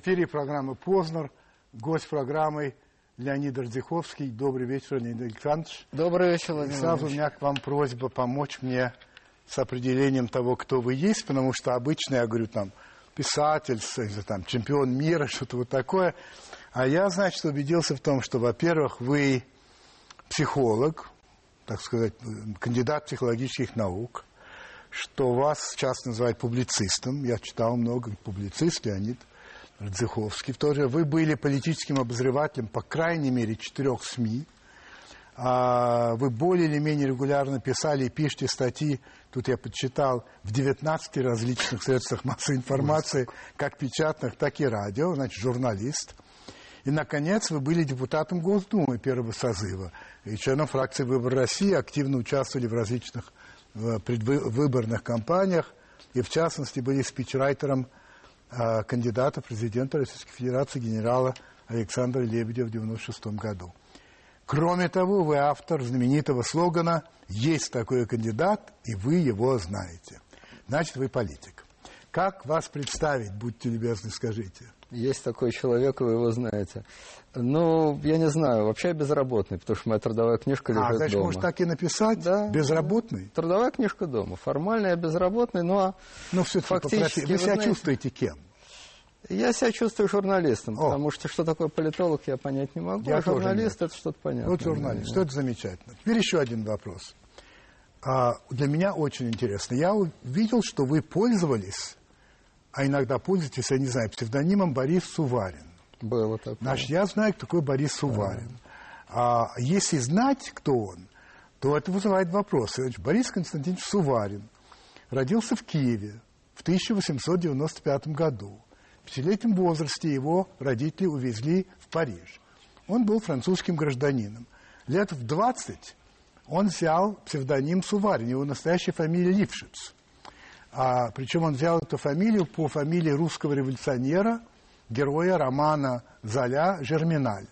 эфире программы «Познер». Гость программы Леонид Ордзиховский. Добрый вечер, Леонид Александрович. Добрый вечер, Владимир Сразу у меня к вам просьба помочь мне с определением того, кто вы есть, потому что обычно я говорю там писатель, там, чемпион мира, что-то вот такое. А я, значит, убедился в том, что, во-первых, вы психолог, так сказать, кандидат психологических наук, что вас часто называют публицистом. Я читал много публицист Леонид Радзиховский. В то же вы были политическим обозревателем, по крайней мере, четырех СМИ. А вы более или менее регулярно писали и пишете статьи, тут я подсчитал, в 19 различных средствах массовой информации, как печатных, так и радио, значит, журналист. И, наконец, вы были депутатом Госдумы первого созыва и членом фракции «Выбор России», активно участвовали в различных предвыборных кампаниях, и, в частности, были спичрайтером кандидата в президента Российской Федерации генерала Александра Лебедева в 1996 году. Кроме того, вы автор знаменитого слогана «Есть такой кандидат, и вы его знаете». Значит, вы политик. Как вас представить, будьте любезны, скажите? Есть такой человек, вы его знаете. Ну, я не знаю, вообще я безработный, потому что моя трудовая книжка лежит а, значит, дома. может так и написать? Да. Безработный? Трудовая книжка дома. Формально я безработный, но ну, все фактически... Вы, вы себя знаете, чувствуете кем? Я себя чувствую журналистом, О. потому что что такое политолог, я понять не могу. Я а журналист это что-то понятно. Вот журналист, что это замечательно. Теперь еще один вопрос. А, для меня очень интересно. Я увидел, что вы пользовались, а иногда пользуетесь, я не знаю, псевдонимом Борис Суварин. Было такое. Значит, я знаю, кто такой Борис Суварин. А если знать, кто он, то это вызывает вопросы. Значит, Борис Константинович Суварин родился в Киеве в 1895 году пятилетнем возрасте его родители увезли в Париж. Он был французским гражданином. Лет в 20 он взял псевдоним Суварин, его настоящая фамилия Лившиц. А, причем он взял эту фамилию по фамилии русского революционера, героя романа Золя Жерминаль.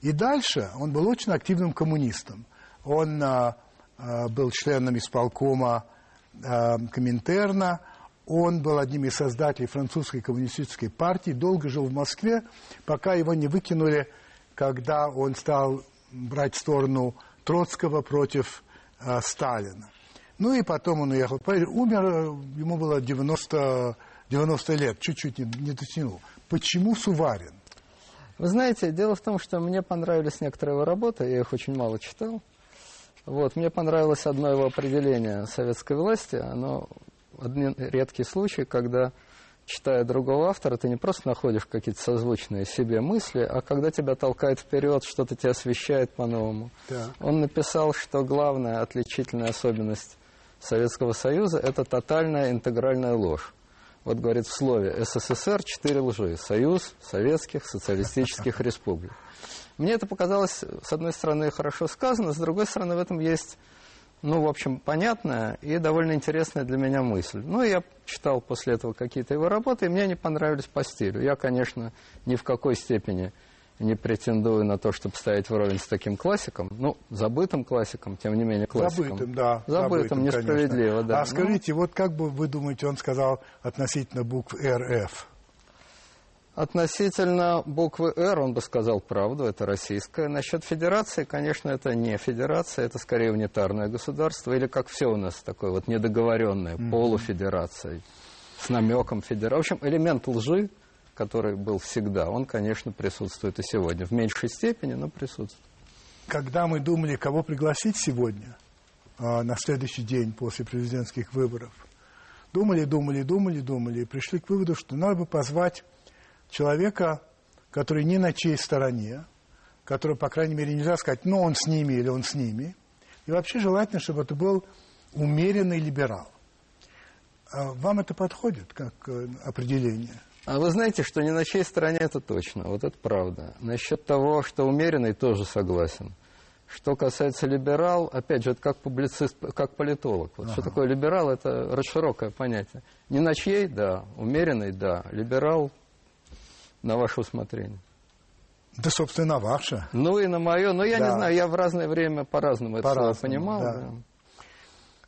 И дальше он был очень активным коммунистом. Он а, а, был членом исполкома а, Коминтерна, он был одним из создателей французской коммунистической партии, долго жил в Москве, пока его не выкинули, когда он стал брать сторону Троцкого против э, Сталина. Ну и потом он уехал. Умер, ему было 90, 90 лет, чуть-чуть не, не дотянул. Почему Суварин? Вы знаете, дело в том, что мне понравились некоторые его работы, я их очень мало читал. Вот, мне понравилось одно его определение советской власти, оно один редкий случай, когда, читая другого автора, ты не просто находишь какие-то созвучные себе мысли, а когда тебя толкает вперед, что-то тебя освещает по-новому. Да. Он написал, что главная отличительная особенность Советского Союза – это тотальная интегральная ложь. Вот говорит в слове СССР четыре лжи. Союз Советских Социалистических Республик. Мне это показалось, с одной стороны, хорошо сказано, с другой стороны, в этом есть ну, в общем, понятная и довольно интересная для меня мысль. Ну, я читал после этого какие-то его работы, и мне они понравились по стилю. Я, конечно, ни в какой степени не претендую на то, чтобы стоять вровень с таким классиком, ну, забытым классиком, тем не менее классиком. Забытым, да. Забытым, забытым несправедливо, конечно. да. А скажите, ну, вот как бы вы думаете, он сказал относительно букв РФ? Относительно буквы «Р» он бы сказал правду, это российская. Насчет федерации, конечно, это не федерация, это скорее унитарное государство, или как все у нас такое вот недоговоренное, mm-hmm. полуфедерация, с намеком федерации. В общем, элемент лжи, который был всегда, он, конечно, присутствует и сегодня. В меньшей степени, но присутствует. Когда мы думали, кого пригласить сегодня, а, на следующий день после президентских выборов, думали, думали, думали, думали, и пришли к выводу, что надо бы позвать человека, который не на чьей стороне, который, по крайней мере, нельзя сказать, ну, он с ними или он с ними. И вообще желательно, чтобы это был умеренный либерал. А вам это подходит как э, определение? А вы знаете, что не на чьей стороне это точно, вот это правда. Насчет того, что умеренный, тоже согласен. Что касается либерал, опять же, это как публицист, как политолог. Вот ага. Что такое либерал, это широкое понятие. Не на чьей, да, умеренный, да, либерал, на ваше усмотрение. Да, собственно, ваше. Ну и на мое. Но я да. не знаю, я в разное время по-разному по это слово понимал. Да. Да.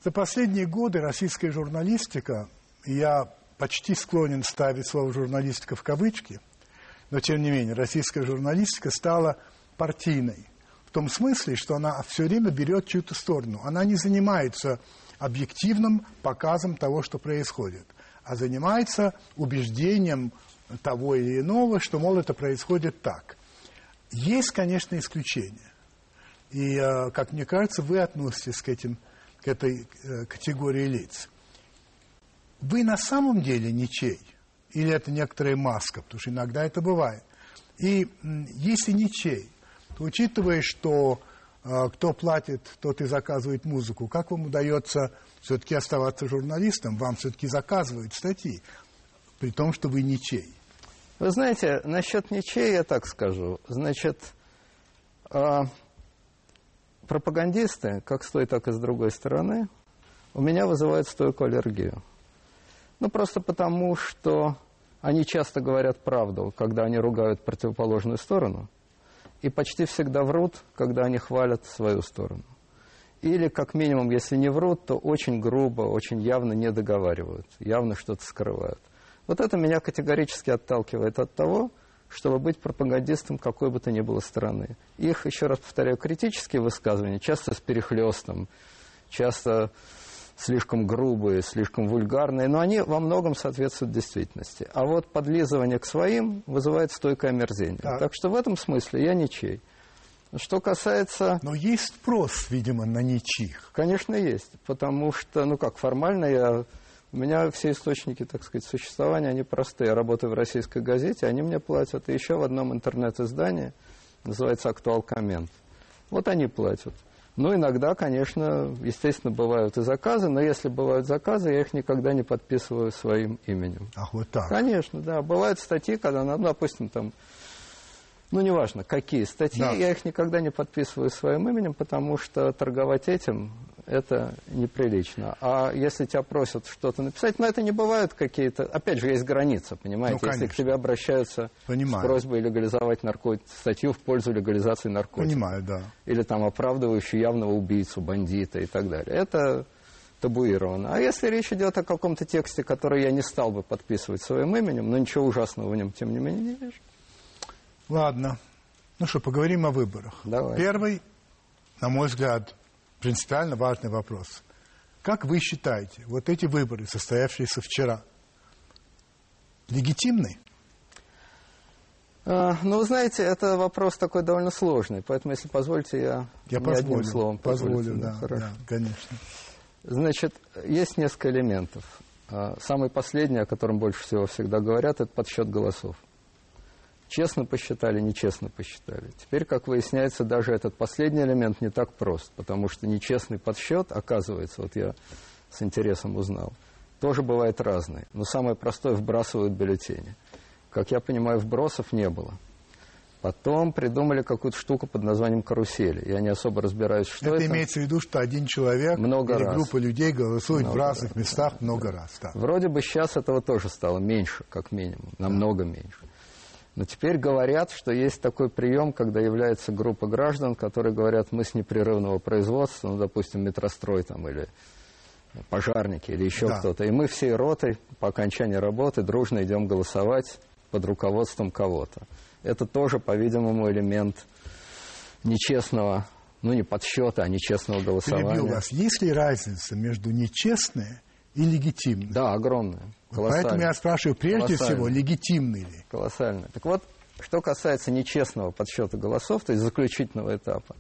За последние годы российская журналистика, я почти склонен ставить слово журналистика в кавычки, но тем не менее российская журналистика стала партийной. В том смысле, что она все время берет чью-то сторону. Она не занимается объективным показом того, что происходит, а занимается убеждением того или иного, что, мол, это происходит так. Есть, конечно, исключения. И, э, как мне кажется, вы относитесь к, этим, к этой э, категории лиц. Вы на самом деле ничей? Или это некоторая маска? Потому что иногда это бывает. И если ничей, то учитывая, что э, кто платит, тот и заказывает музыку, как вам удается все-таки оставаться журналистом? Вам все-таки заказывают статьи, при том, что вы ничей. Вы знаете, насчет ничей я так скажу. Значит, э, пропагандисты, как с той, так и с другой стороны, у меня вызывают стойкую аллергию. Ну, просто потому, что они часто говорят правду, когда они ругают противоположную сторону, и почти всегда врут, когда они хвалят свою сторону. Или, как минимум, если не врут, то очень грубо, очень явно не договаривают, явно что-то скрывают. Вот это меня категорически отталкивает от того, чтобы быть пропагандистом какой бы то ни было стороны. Их, еще раз повторяю, критические высказывания, часто с перехлестом, часто слишком грубые, слишком вульгарные, но они во многом соответствуют действительности. А вот подлизывание к своим вызывает стойкое омерзение. Так, так что в этом смысле я ничей. Что касается... Но есть спрос, видимо, на ничьих. Конечно, есть. Потому что, ну как, формально я у меня все источники, так сказать, существования, они простые. Я работаю в российской газете, они мне платят. И еще в одном интернет-издании, называется «Актуал Коммент». Вот они платят. Ну, иногда, конечно, естественно, бывают и заказы, но если бывают заказы, я их никогда не подписываю своим именем. Ах, вот так? Конечно, да. Бывают статьи, когда, ну, допустим, там, ну, неважно, какие статьи, да. я их никогда не подписываю своим именем, потому что торговать этим это неприлично. А если тебя просят что-то написать, ну, это не бывают какие-то... Опять же, есть граница, понимаете? Ну, если к тебе обращаются Понимаю. с просьбой легализовать наркотики, статью в пользу легализации наркотиков. Понимаю, да. Или там оправдывающую явного убийцу, бандита и так далее. Это табуировано. А если речь идет о каком-то тексте, который я не стал бы подписывать своим именем, но ничего ужасного в нем, тем не менее, не вижу. Ладно. Ну что, поговорим о выборах. Давай. Первый, на мой взгляд, принципиально важный вопрос. Как вы считаете, вот эти выборы, состоявшиеся вчера, легитимны? А, ну, вы знаете, это вопрос такой довольно сложный, поэтому, если позволите, я, я позволю, одним словом позволю. да, да, да, конечно. Значит, есть несколько элементов. А, самый последний, о котором больше всего всегда говорят, это подсчет голосов. Честно посчитали, нечестно посчитали. Теперь, как выясняется, даже этот последний элемент не так прост, потому что нечестный подсчет, оказывается, вот я с интересом узнал, тоже бывает разный. Но самое простое – вбрасывают бюллетени. Как я понимаю, вбросов не было. Потом придумали какую-то штуку под названием карусели. Я не особо разбираюсь, что это. Это имеется в виду, что один человек много или раз. группа людей голосует много в разных раз. местах да, много да. раз. Да. Вроде бы сейчас этого тоже стало меньше, как минимум, намного да. меньше. Но теперь говорят, что есть такой прием, когда является группа граждан, которые говорят, мы с непрерывного производства, ну, допустим, метрострой там или пожарники или еще да. кто-то. И мы всей ротой по окончании работы дружно идем голосовать под руководством кого-то. Это тоже, по-видимому, элемент нечестного, ну не подсчета, а нечестного голосования. Перебил вас. Есть ли разница между нечестной и легитимной? Да, огромная. Поэтому я спрашиваю, прежде всего, легитимный ли? Колоссально. Так вот, что касается нечестного подсчета голосов, то есть заключительного этапа,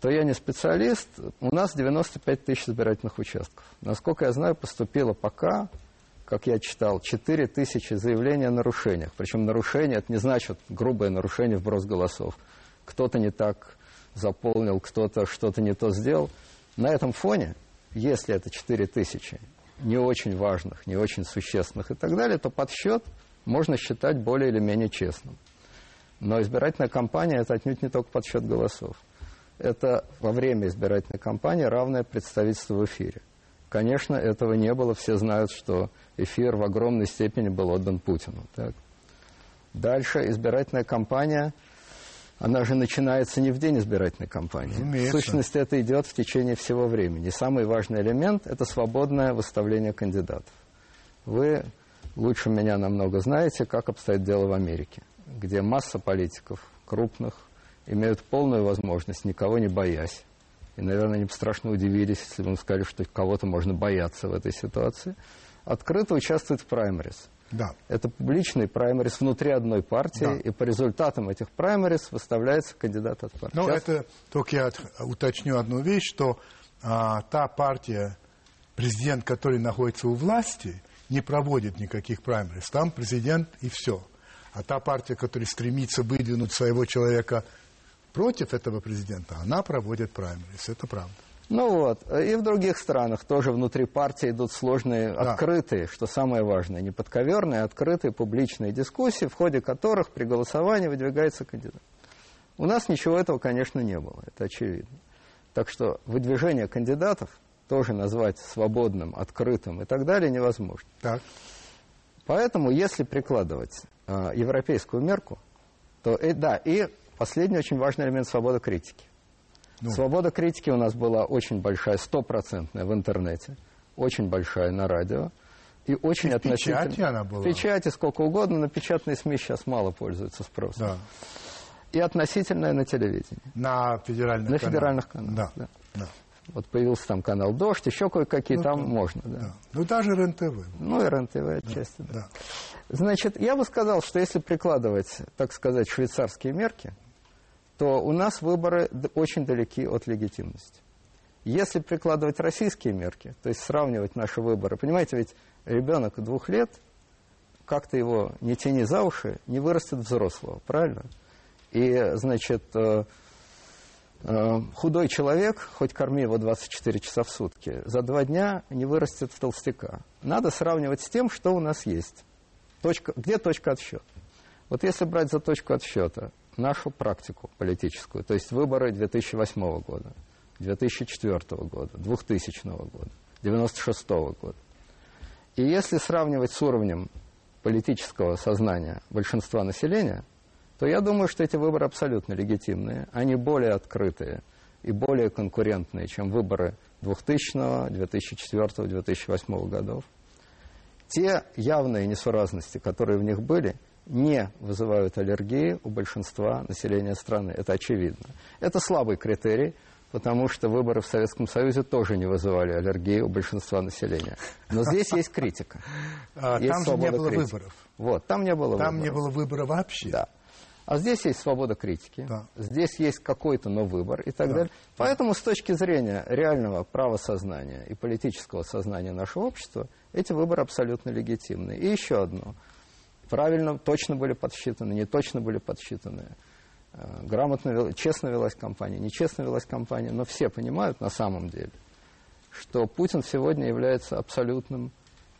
то я не специалист. У нас 95 тысяч избирательных участков. Насколько я знаю, поступило пока, как я читал, 4 тысячи заявлений о нарушениях. Причем нарушение, это не значит грубое нарушение вброс голосов. Кто-то не так заполнил, кто-то что-то не то сделал. На этом фоне, если это 4 тысячи, не очень важных, не очень существенных и так далее, то подсчет можно считать более или менее честным. Но избирательная кампания – это отнюдь не только подсчет голосов. Это во время избирательной кампании равное представительство в эфире. Конечно, этого не было. Все знают, что эфир в огромной степени был отдан Путину. Так? Дальше избирательная кампания – она же начинается не в день избирательной кампании. Разумеется. В сущности, это идет в течение всего времени. И самый важный элемент – это свободное выставление кандидатов. Вы лучше меня намного знаете, как обстоит дело в Америке, где масса политиков крупных имеют полную возможность, никого не боясь. И, наверное, они бы страшно удивились, если бы мы сказали, что кого-то можно бояться в этой ситуации. Открыто участвует в праймерис. Да. Это публичный праймерис внутри одной партии, Да. и по результатам этих праймерис выставляется кандидат от партии. Ну, это только я уточню одну вещь, что а, та партия, президент, который находится у власти, не проводит никаких праймерис. Там президент и все. А та партия, которая стремится выдвинуть своего человека против этого президента, она проводит праймерис. Это правда. Ну вот, и в других странах тоже внутри партии идут сложные, Да. открытые, что самое важное, не подковерные, а открытые публичные дискуссии, в ходе которых при голосовании выдвигается кандидат. У нас ничего этого, конечно, не было, это очевидно. Так что выдвижение кандидатов тоже назвать свободным, открытым и так далее невозможно. Так. Поэтому, если прикладывать э, европейскую мерку, то э, да, и последний очень важный элемент свобода критики. Ну. Свобода критики у нас была очень большая, стопроцентная в интернете, очень большая на радио. И очень И относительно... печати она была. В печати сколько угодно, но печатные СМИ сейчас мало пользуются спросом. Да. И относительная на телевидении. На федеральных На каналах. федеральных каналах, Да. да. да. Вот появился там канал «Дождь», еще кое-какие Ну, там да. можно. Да. да. Ну, даже РЕН-ТВ. Ну и РЕН-ТВ отчасти. Да. Да. Значит, я бы сказал, что если прикладывать, так сказать, швейцарские мерки, то у нас выборы очень далеки от легитимности. Если прикладывать российские мерки, то есть сравнивать наши выборы, понимаете, ведь ребенок двух лет, как-то его не тяни за уши, не вырастет взрослого, правильно? И, значит, э, э, худой человек, хоть корми его 24 часа в сутки, за два дня не вырастет в толстяка. Надо сравнивать с тем, что у нас есть. Точка, где точка отсчета? Вот если брать за точку отсчета нашу практику политическую, то есть выборы 2008 года, 2004 года, 2000 года, 96 года, и если сравнивать с уровнем политического сознания большинства населения, то я думаю, что эти выборы абсолютно легитимные. Они более открытые и более конкурентные, чем выборы 2000, 2004, 2008 годов. Те явные несуразности, которые в них были, не вызывают аллергии у большинства населения страны. Это очевидно. Это слабый критерий, потому что выборы в Советском Союзе тоже не вызывали аллергии у большинства населения. Но здесь есть критика. А, Есть там же не было критики. выборов. Вот, там не было Там выборов. не было выбора вообще. Да. А здесь есть свобода критики, Да. здесь есть какой-то, но выбор и так Да. далее. Поэтому с точки зрения реального правосознания и политического сознания нашего общества, эти выборы абсолютно легитимны. И еще одно. Правильно, точно были подсчитаны, не точно были подсчитаны. Э, Грамотно, честно велась кампания, нечестно велась кампания, но все понимают на самом деле, что Путин сегодня является абсолютным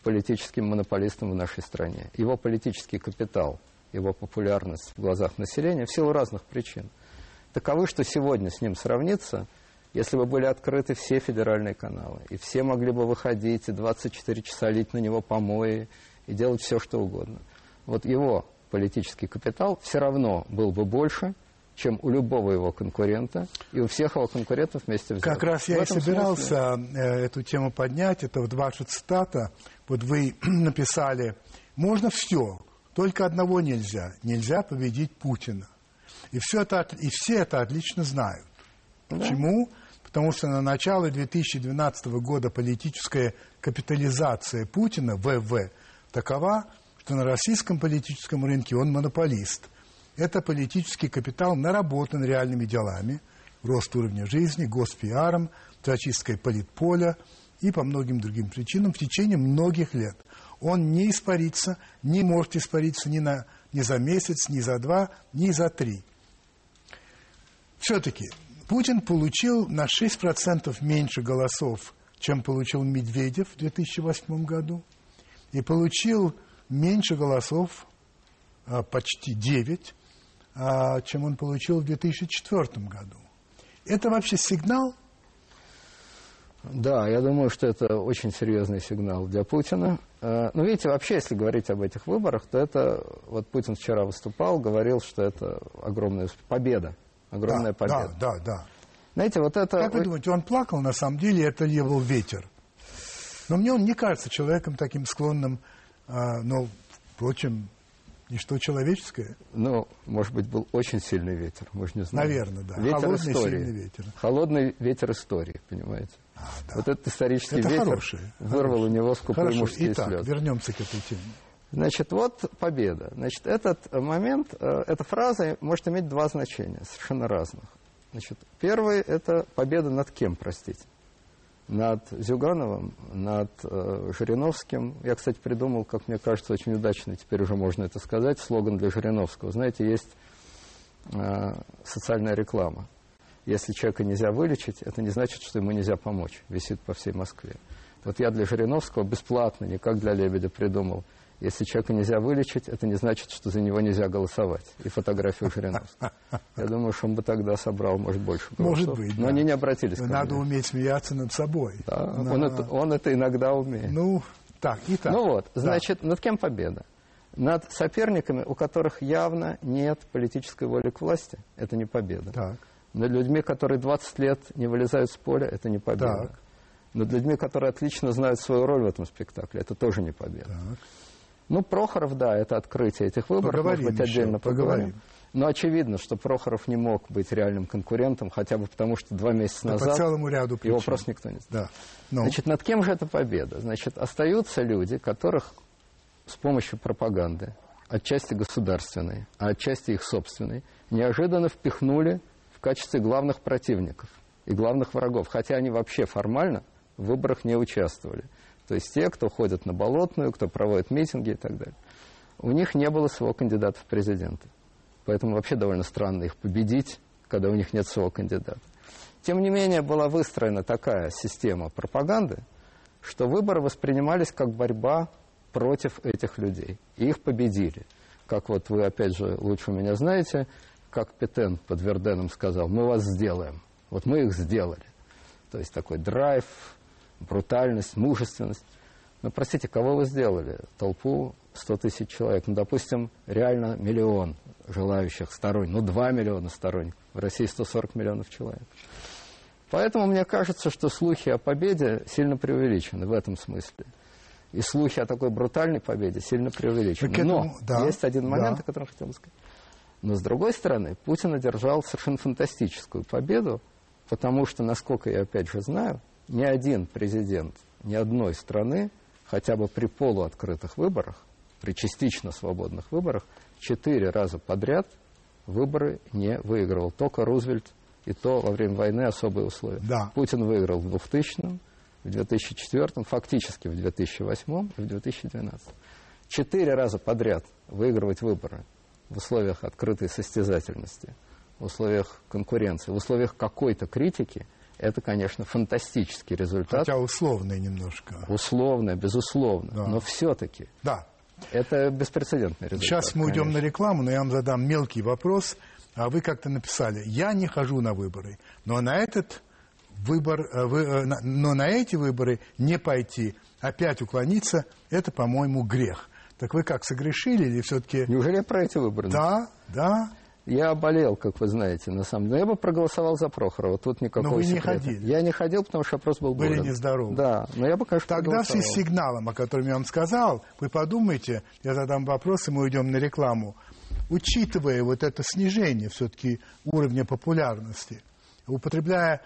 политическим монополистом в нашей стране. Его политический капитал, его популярность в глазах населения в силу разных причин таковы, что сегодня с ним сравниться, если бы были открыты все федеральные каналы, и все могли бы выходить и 24 часа лить на него помои и делать все, что угодно. Вот его политический капитал все равно был бы больше, чем у любого его конкурента и у всех его конкурентов вместе взятых. Как раз я и собирался смысле- э, эту тему поднять. Это вот ваша цитата. Вот вы написали, можно все, только одного нельзя. Нельзя победить Путина. И, все это, и все это отлично знают. Почему? Потому что на начало 2012 года политическая капитализация Путина, ВВ, такова, что на российском политическом рынке он монополист. Это политический капитал наработан реальными делами, рост уровня жизни, госпиаром, зачисткой политполя и по многим другим причинам в течение многих лет. Он не испарится, не может испариться ни, на, ни за месяц, ни за два, ни за три. Все-таки Путин получил на 6% меньше голосов, чем получил Медведев в 2008 году, и получил меньше голосов, а, почти 9, а, чем он получил в 2004 году. Это вообще сигнал? Да, я думаю, что это очень серьезный сигнал для Путина. Э, Но видите, вообще, если говорить об этих выборах, то это, вот Путин вчера выступал, говорил, что это огромная победа, огромная да, победа. Да, да, да. Знаете, вот это... Как вы думаете, он плакал, на самом деле, это ли был ветер? Но мне он не кажется человеком таким склонным а, но, впрочем, ничто человеческое. Ну, может быть, был очень сильный ветер, мы же не знаем. Наверное, да. Ветер Холодный, истории. сильный ветер. Холодный ветер истории, понимаете? А, да. Вот этот исторический Это ветер хорошее, вырвал у него скупые Хорошо, мужские итак, слезы. вернемся к этой теме. Значит, вот победа. Значит, этот момент, э, эта фраза может иметь два значения, совершенно разных. Значит, первый – это победа над кем, простите? Над Зюгановым, над э, Жириновским. Я, кстати, придумал, как мне кажется, очень удачно, теперь уже можно это сказать, слоган для Жириновского. Знаете, есть э, социальная реклама. Если человека нельзя вылечить, это не значит, что ему нельзя помочь. Висит по всей Москве. Вот я для Жириновского бесплатно, не как для Лебедя придумал. Если человека нельзя вылечить, это не значит, что за него нельзя голосовать. И фотографию Жириновского. Я думаю, что он бы тогда собрал, может, больше голосов. Может быть, Но да. они не обратились ко Надо мне. уметь смеяться над собой. Да, На- он, это, он это иногда умеет. Ну, так, итак. Ну вот, Да. значит, над кем победа? Над соперниками, у которых явно нет политической воли к власти, это не победа. Так, Над людьми, которые 20 лет не вылезают с поля, это не победа. Так. Над людьми, которые отлично знают свою роль в этом спектакле, это тоже не победа. так. Ну, Прохоров, да, это открытие этих выборов, Поговорим может быть, еще, отдельно поговорим. поговорим. Но очевидно, что Прохоров не мог быть реальным конкурентом, хотя бы потому, что два месяца Да, по назад целому ряду причин. его просто никто не знал. Да. Ну, Значит, над кем же эта победа? Значит, остаются люди, которых с помощью пропаганды, отчасти государственной, а отчасти их собственной, неожиданно впихнули в качестве главных противников и главных врагов, хотя они вообще формально в выборах не участвовали. То есть те, кто ходят на Болотную, кто проводит митинги и так далее. У них не было своего кандидата в президенты. Поэтому вообще довольно странно их победить, когда у них нет своего кандидата. Тем не менее, была выстроена такая система пропаганды, что выборы воспринимались как борьба против этих людей. И их победили. Как вот вы, опять же, лучше меня знаете, как Петен под Верденом сказал, мы вас сделаем. Вот мы их сделали. То есть такой драйв, брутальность, мужественность. Ну, простите, кого вы сделали? Толпу 100 тысяч человек. Ну, допустим, реально миллион желающих сторонников. Ну, 2 миллиона сторонников. В России 140 миллионов человек. Поэтому мне кажется, что слухи о победе сильно преувеличены в этом смысле. И слухи о такой брутальной победе сильно преувеличены. Этому- Но да, есть один момент, да. о котором хотел сказать. Но с другой стороны, Путин одержал совершенно фантастическую победу, потому что, насколько я опять же знаю, ни один президент ни одной страны, хотя бы при полуоткрытых выборах, при частично свободных выборах, четыре раза подряд выборы не выигрывал. Только Рузвельт, и то во время войны особые условия. Да. Путин выиграл в 2000 в 2004 фактически в 2008 и в 2012. Четыре раза подряд выигрывать выборы в условиях открытой состязательности, в условиях конкуренции, в условиях какой-то критики, это, конечно, фантастический результат. хотя условный немножко. Условно, безусловно. Да. Но все-таки Да. это беспрецедентный результат. Сейчас мы уйдем конечно. на рекламу, но я вам задам мелкий вопрос. А вы как-то написали, я не хожу на выборы, но на этот выбор, э, вы, э, но на эти выборы не пойти, опять уклониться, это, по-моему, грех. Так вы как, согрешили или все-таки... Неужели я про эти выборы? Да, да, Я болел, как вы знаете, на самом деле. Но я бы проголосовал за Прохорова. Тут никакого Но вы не секрета. ходили. Я не ходил, потому что вопрос был Были болен. нездоровы. Да, но я бы, конечно, Тогда в связи с сигналом, о котором я вам сказал, вы подумайте, я задам вопрос, и мы уйдем на рекламу. Учитывая вот это снижение все-таки уровня популярности, употребляя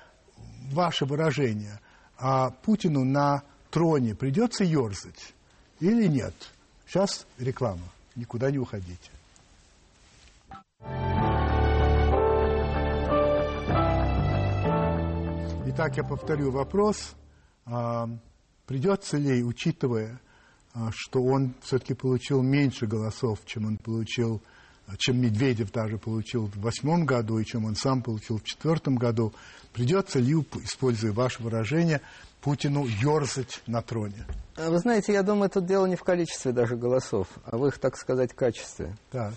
ваше выражение, а Путину на троне придется ерзать или нет? Сейчас реклама. Никуда не уходите. Итак, я повторю вопрос. А, придется ли, учитывая, а, что он все-таки получил меньше голосов, чем он получил, а, чем Медведев даже получил в восьмом году и чем он сам получил в четвертом году, придется ли, используя ваше выражение, Путину ерзать на троне? Вы знаете, я думаю, тут дело не в количестве даже голосов, а в их, так сказать, качестве. Так,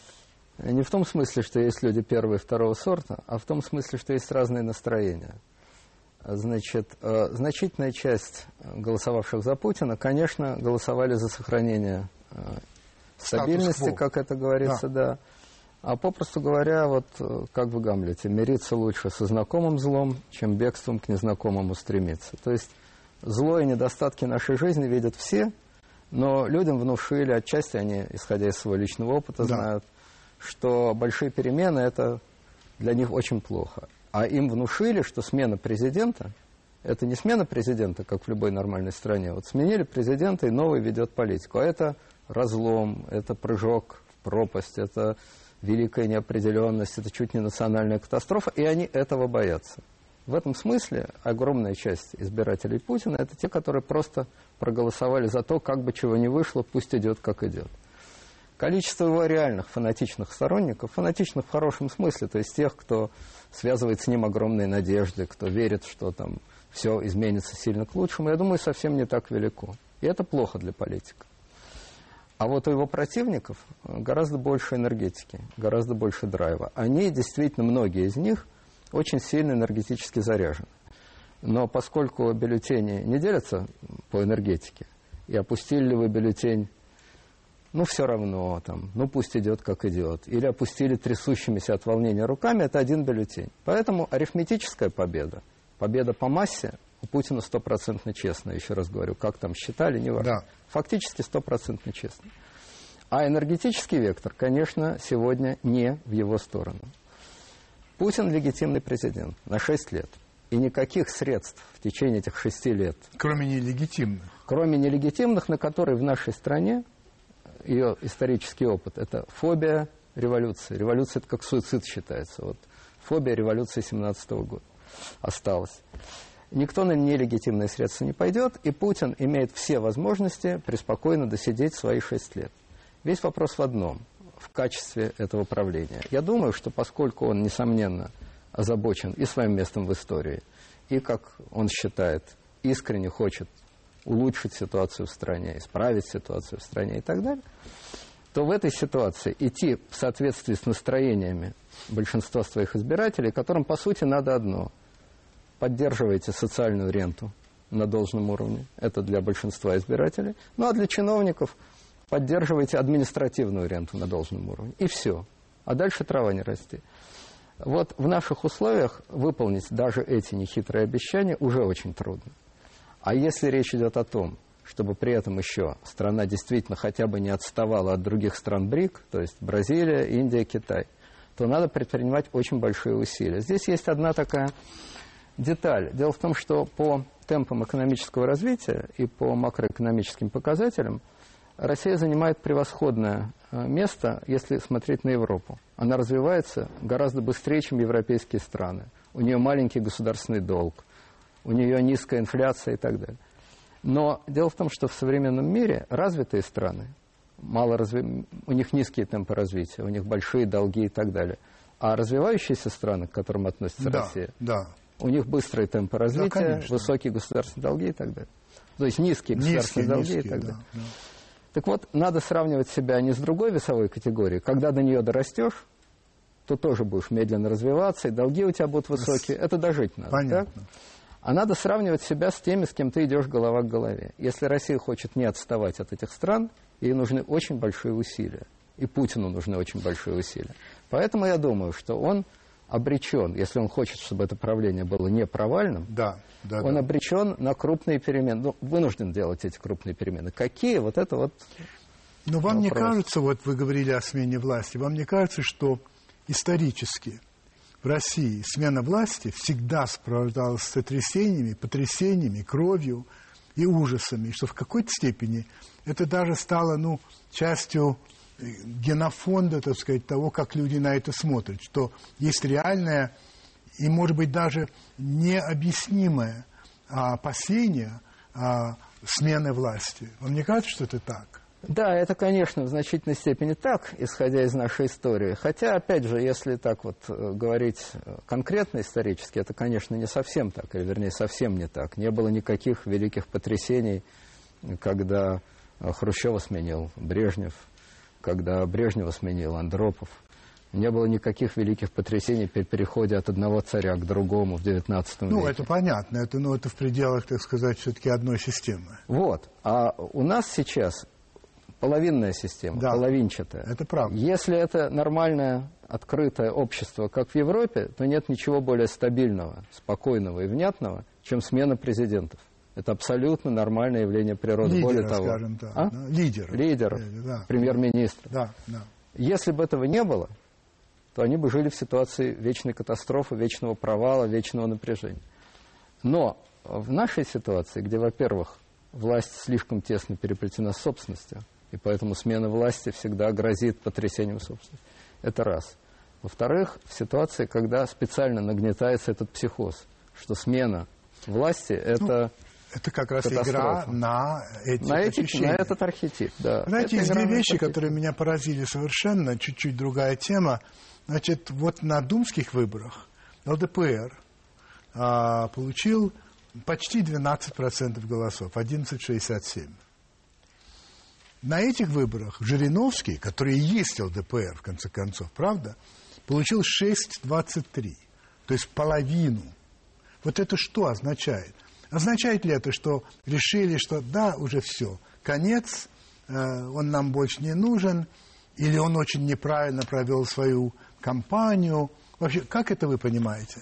Не в том смысле, что есть люди первого и второго сорта, а в том смысле, что есть разные настроения. Значит, э, значительная часть голосовавших за Путина, конечно, голосовали за сохранение э, стабильности, как это говорится, да. А попросту говоря, вот э, как в Гамлете, мириться лучше со знакомым злом, чем бегством к незнакомому стремиться. То есть зло и недостатки нашей жизни видят все, Но людям внушили, отчасти они, исходя из своего личного опыта, Да. знают, что большие перемены это для них очень плохо. А им внушили, что смена президента это не смена президента, как в любой нормальной стране. Вот сменили президента, и новый ведет политику. А это разлом, это прыжок в пропасть, это великая неопределенность, это чуть не национальная катастрофа, и они этого боятся. В этом смысле огромная часть избирателей Путина это те, которые просто проголосовали за то, как бы чего не вышло, пусть идет, как идет. Количество его реальных фанатичных сторонников, фанатичных в хорошем смысле, то есть тех, кто связывает с ним огромные надежды, кто верит, что там все изменится сильно к лучшему, я думаю, совсем не так велико. И это плохо для политика. А вот у его противников гораздо больше энергетики, гораздо больше драйва. Они, действительно, многие из них очень сильно энергетически заряжены. Но поскольку бюллетени не делятся по энергетике, и опустили ли вы бюллетень, ну, все равно, там, ну, пусть идет, как идет, или опустили трясущимися от волнения руками, это один бюллетень. Поэтому арифметическая победа, победа по массе у Путина стопроцентно честная, еще раз говорю, как там считали, не важно. Да. Фактически стопроцентно честно. А энергетический вектор, конечно, сегодня не в его сторону. Путин легитимный президент на 6 лет. И никаких средств в течение этих шести лет, Кроме нелегитимных. кроме нелегитимных, на которые в нашей стране ее исторический опыт, это фобия революции. Революция это как суицид считается. Вот фобия революции 17 года осталась. Никто на нелегитимные средства не пойдет, и Путин имеет все возможности преспокойно досидеть свои шесть лет. Весь вопрос в одном – в качестве этого правления. Я думаю, что поскольку он, несомненно, озабочен и своим местом в истории, и, как он считает, искренне хочет улучшить ситуацию в стране, исправить ситуацию в стране и так далее, то в этой ситуации идти в соответствии с настроениями большинства своих избирателей, которым, по сути, надо одно – поддерживаете социальную ренту на должном уровне, это для большинства избирателей, ну а для чиновников поддерживаете административную ренту на должном уровне, и все. А дальше трава не расти. Вот в наших условиях выполнить даже эти нехитрые обещания уже очень трудно. А если речь идет о том, чтобы при этом еще страна действительно хотя бы не отставала от других стран БРИК, то есть Бразилия, Индия, Китай, то надо предпринимать очень большие усилия. Здесь есть одна такая деталь. Дело в том, что по темпам экономического развития и по макроэкономическим показателям Россия занимает превосходное э, место, если смотреть на Европу. Она развивается гораздо быстрее, чем европейские страны. У нее маленький государственный долг, у нее низкая инфляция и так далее. Но дело в том, что в современном мире развитые страны, мало разви... у них низкие темпы развития, у них большие долги и так далее. А развивающиеся страны, к которым относится Да, Россия, да. у них быстрые темпы развития, конечно. высокие государственные долги и так далее. То есть низкие Низкие, государственные долги и низкие, так да, далее. да. Так вот, надо сравнивать себя не с другой весовой категорией. Когда до нее дорастешь, то тоже будешь медленно развиваться, и долги у тебя будут высокие. Это дожить надо. Понятно. так? А надо сравнивать себя с теми, с кем ты идешь голова к голове. Если Россия хочет не отставать от этих стран, ей нужны очень большие усилия. И Путину нужны очень большие усилия. Поэтому я думаю, что он обречен, если он хочет, чтобы это правление было не провальным, Да, да, он да. обречен на крупные перемены. Ну, вынужден делать эти крупные перемены. Какие? Вот это вот Но вам не вопрос. кажется, вот вы говорили о смене власти, вам не кажется, что исторически в России смена власти всегда сопровождалась сотрясениями, потрясениями, кровью и ужасами, что в какой-то степени это даже стало ну, частью э, генофонда, так сказать, того, как люди на это смотрят, что есть реальное и, может быть, даже необъяснимое а, опасение а, смены власти. Вам не кажется, что это так? Да, это, конечно, в значительной степени так, исходя из нашей истории. Хотя, опять же, если так вот э, говорить э, конкретно исторически, это, конечно, не совсем так, или, вернее, совсем не так. Не было никаких великих потрясений, когда э, Хрущева сменил Брежнев, когда Брежнева сменил Андропов. Не было никаких великих потрясений при переходе от одного царя к другому в XIX Ну, веке. это понятно, это, ну, это в пределах, так сказать, все-таки одной системы. Вот. А у нас сейчас половинная система, Да. половинчатая. Это правда. Если это нормальное, открытое общество, как в Европе, то нет ничего более стабильного, спокойного и внятного, чем смена президентов. Это абсолютно нормальное явление природы. Лидера, Более того, скажем так. А? да, Лидер. лидер, Да, премьер-министр. да, да. Если бы этого не было, то они бы жили в ситуации вечной катастрофы, вечного провала, вечного напряжения. Но в нашей ситуации, где, во-первых, власть слишком тесно переплетена с собственностью, и поэтому смена власти всегда грозит потрясением собственности, это раз. Во-вторых, в ситуации, когда специально нагнетается этот психоз, что смена власти – это Это как раз Катастрофа. игра на эти на, эти- на этот архетип. Да. Знаете, есть две вещи, архетип. которые меня поразили совершенно, чуть-чуть другая тема. Значит, вот на думских выборах ЛДПР а, получил почти 12% голосов, 11,67. На этих выборах Жириновский, который и есть ЛДПР, в конце концов, правда, получил 6,23, то есть половину. Вот это что означает? Означает ли это, что решили, что да, уже все, конец, э, он нам больше не нужен, или он очень неправильно провел свою кампанию? Вообще, как это вы понимаете?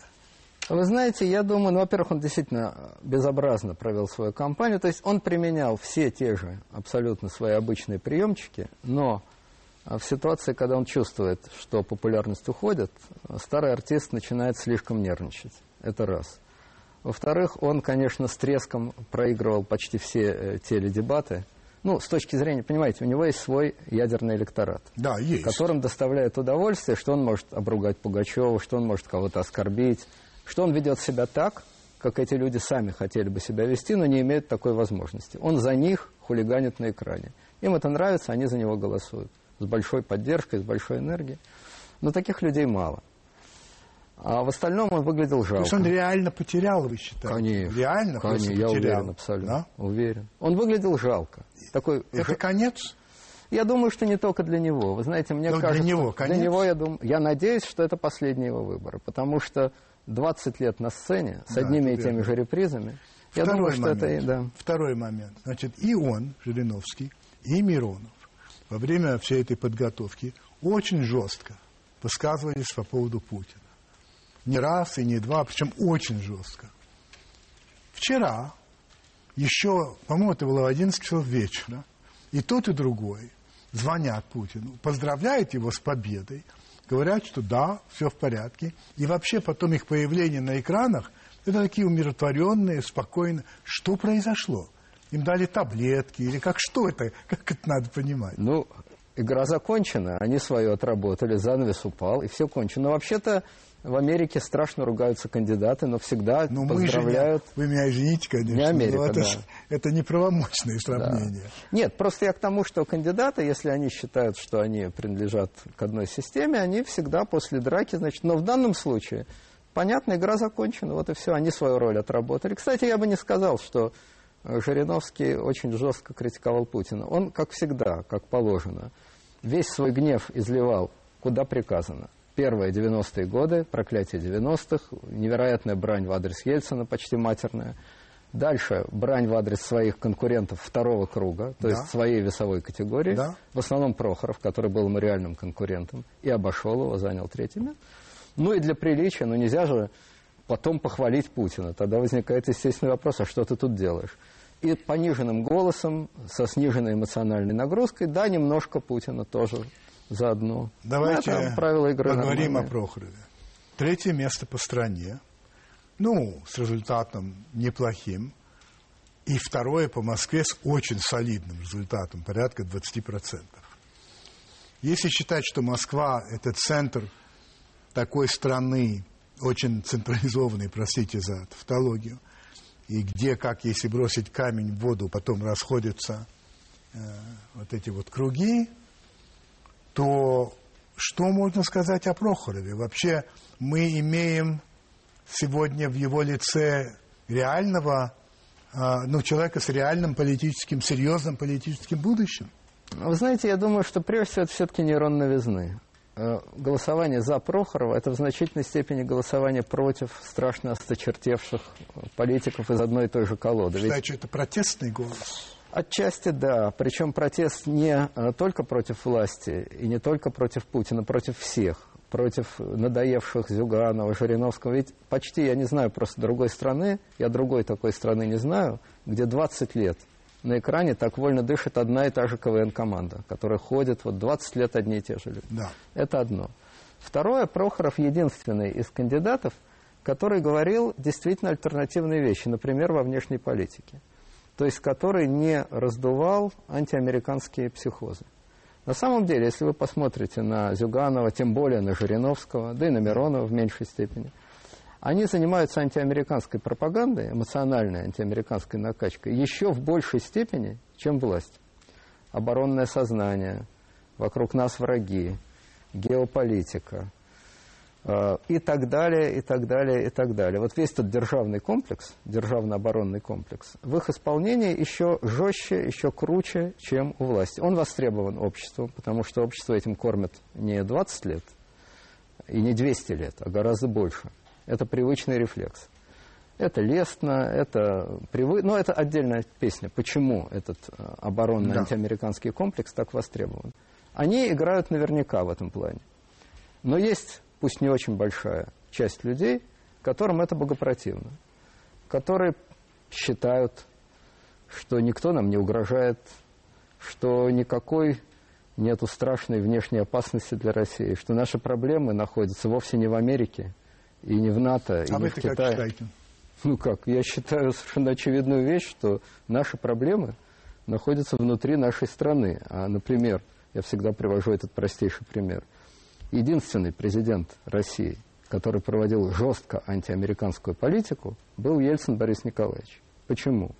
Вы знаете, я думаю, ну, во-первых, он действительно безобразно провел свою кампанию. То есть он применял все те же абсолютно свои обычные приемчики, но а, в ситуации, когда он чувствует, что популярность уходит, старый артист начинает слишком нервничать. Это раз. Во-вторых, он, конечно, с треском проигрывал почти все э, теледебаты. Ну, с точки зрения, понимаете, у него есть свой ядерный электорат Да, есть. которым доставляет удовольствие, что он может обругать Пугачева, что он может кого-то оскорбить, что он ведет себя так, как эти люди сами хотели бы себя вести, но не имеют такой возможности. Он за них хулиганит на экране. Им это нравится, они за него голосуют. С большой поддержкой, с большой энергией. Но таких людей мало. А в остальном он выглядел То жалко. есть он реально потерял, вы считаете? Конечно. Реально Конечно, я потерял. уверен абсолютно. Да? Уверен. Он выглядел жалко. Такой Это конец? Я думаю, что не только для него. Вы знаете, мне Ну, для кажется... него, Для конец. него, я думаю... Я надеюсь, что это последние его выборы. Потому что 20 лет на сцене с Да, одними и теми же репризами. Я Второй думаю, что момент. это... и- Да. Второй момент. Значит, и он, Жириновский, и Миронов во время всей этой подготовки очень жестко высказывались по поводу Путина. Не раз и не два, причем очень жестко. Вчера, еще, по-моему, это было в 11 часов вечера, и тот, и другой звонят Путину, поздравляют его с победой, говорят, что да, все в порядке. И вообще потом их появление на экранах, это такие умиротворенные, спокойные. Что произошло? Им дали таблетки или как что это? Как это надо понимать? Ну, игра закончена, они свое отработали, занавес упал, и все кончено. Но вообще-то в Америке страшно ругаются кандидаты, но всегда Ну, мы же поздравляют. вы меня извините, конечно. Не Америка, но это, да. это неправомочные сравнения. Нет, просто я к тому, что кандидаты, если они считают, что они принадлежат к одной системе, они всегда после драки, значит, но в данном случае, понятно, игра закончена, вот и все, они свою роль отработали. Кстати, я бы не сказал, что Жириновский очень жестко критиковал Путина. Он, как всегда, как положено, весь свой гнев изливал, куда приказано. Первые 90-е годы, проклятие 90-х, невероятная брань в адрес Ельцина, почти матерная. Дальше брань в адрес своих конкурентов второго круга, то Да. есть своей весовой категории. Да. В основном Прохоров, который был ему реальным конкурентом, и обошел его, занял третье место. Ну и для приличия, ну нельзя же потом похвалить Путина. Тогда возникает естественный вопрос, а что ты тут делаешь? И пониженным голосом, со сниженной эмоциональной нагрузкой, да, немножко Путина тоже заодно. Давайте это правила игры поговорим нормальные. о Прохорове. Третье место по стране. Ну, с результатом неплохим. И второе по Москве с очень солидным результатом, порядка 20%. Если считать, что Москва – это центр такой страны, очень централизованной, простите за тавтологию, и где, как если бросить камень в воду, потом расходятся э, вот эти вот круги, то что можно сказать о Прохорове? Вообще мы имеем сегодня в его лице реального, а, ну, человека с реальным политическим, серьезным политическим будущим. Вы знаете, я думаю, что прежде всего это все-таки нейрон новизны. Э, Голосование за Прохорова – это в значительной степени голосование против страшно осточертевших политиков из одной и той же колоды. Ведь Считаю, что это протестный голос. Отчасти да. Причем протест не э, только против власти и не только против Путина, против всех. против надоевших Зюганова, Жириновского. Ведь почти я не знаю просто другой страны, я другой такой страны не знаю, где 20 лет на экране так вольно дышит одна и та же КВН-команда, которая ходит вот 20 лет одни и те же люди. Да. Это одно. Второе, Прохоров единственный из кандидатов, который говорил действительно альтернативные вещи, например, во внешней политике. То есть который не раздувал антиамериканские психозы. На самом деле, если вы посмотрите на Зюганова, тем более на Жириновского, да и на Миронова в меньшей степени, они занимаются антиамериканской пропагандой, эмоциональной антиамериканской накачкой, еще в большей степени, чем власть. Оборонное сознание, вокруг нас враги, геополитика э, и так далее, и так далее, и так далее. Вот весь этот державный комплекс, державно-оборонный комплекс, в их исполнении еще жестче, еще круче, чем у власти. Он востребован обществом, потому что общество этим кормит не 20 лет и не 200 лет, а гораздо больше. Это привычный рефлекс. Это лестно, это привы... но это отдельная песня. Почему этот э, оборонный да. антиамериканский комплекс так востребован? Они играют наверняка в этом плане. Но есть, пусть не очень большая часть людей, которым это богопротивно, которые считают, что никто нам не угрожает, что никакой нету страшной внешней опасности для России, что наши проблемы находятся вовсе не в Америке и не в НАТО, и а не в Китае. Как считаете? Ну как, я считаю совершенно очевидную вещь, что наши проблемы находятся внутри нашей страны. А, например, я всегда привожу этот простейший пример. Единственный президент России, который проводил жестко антиамериканскую политику, был Ельцин Борис Николаевич. Почему?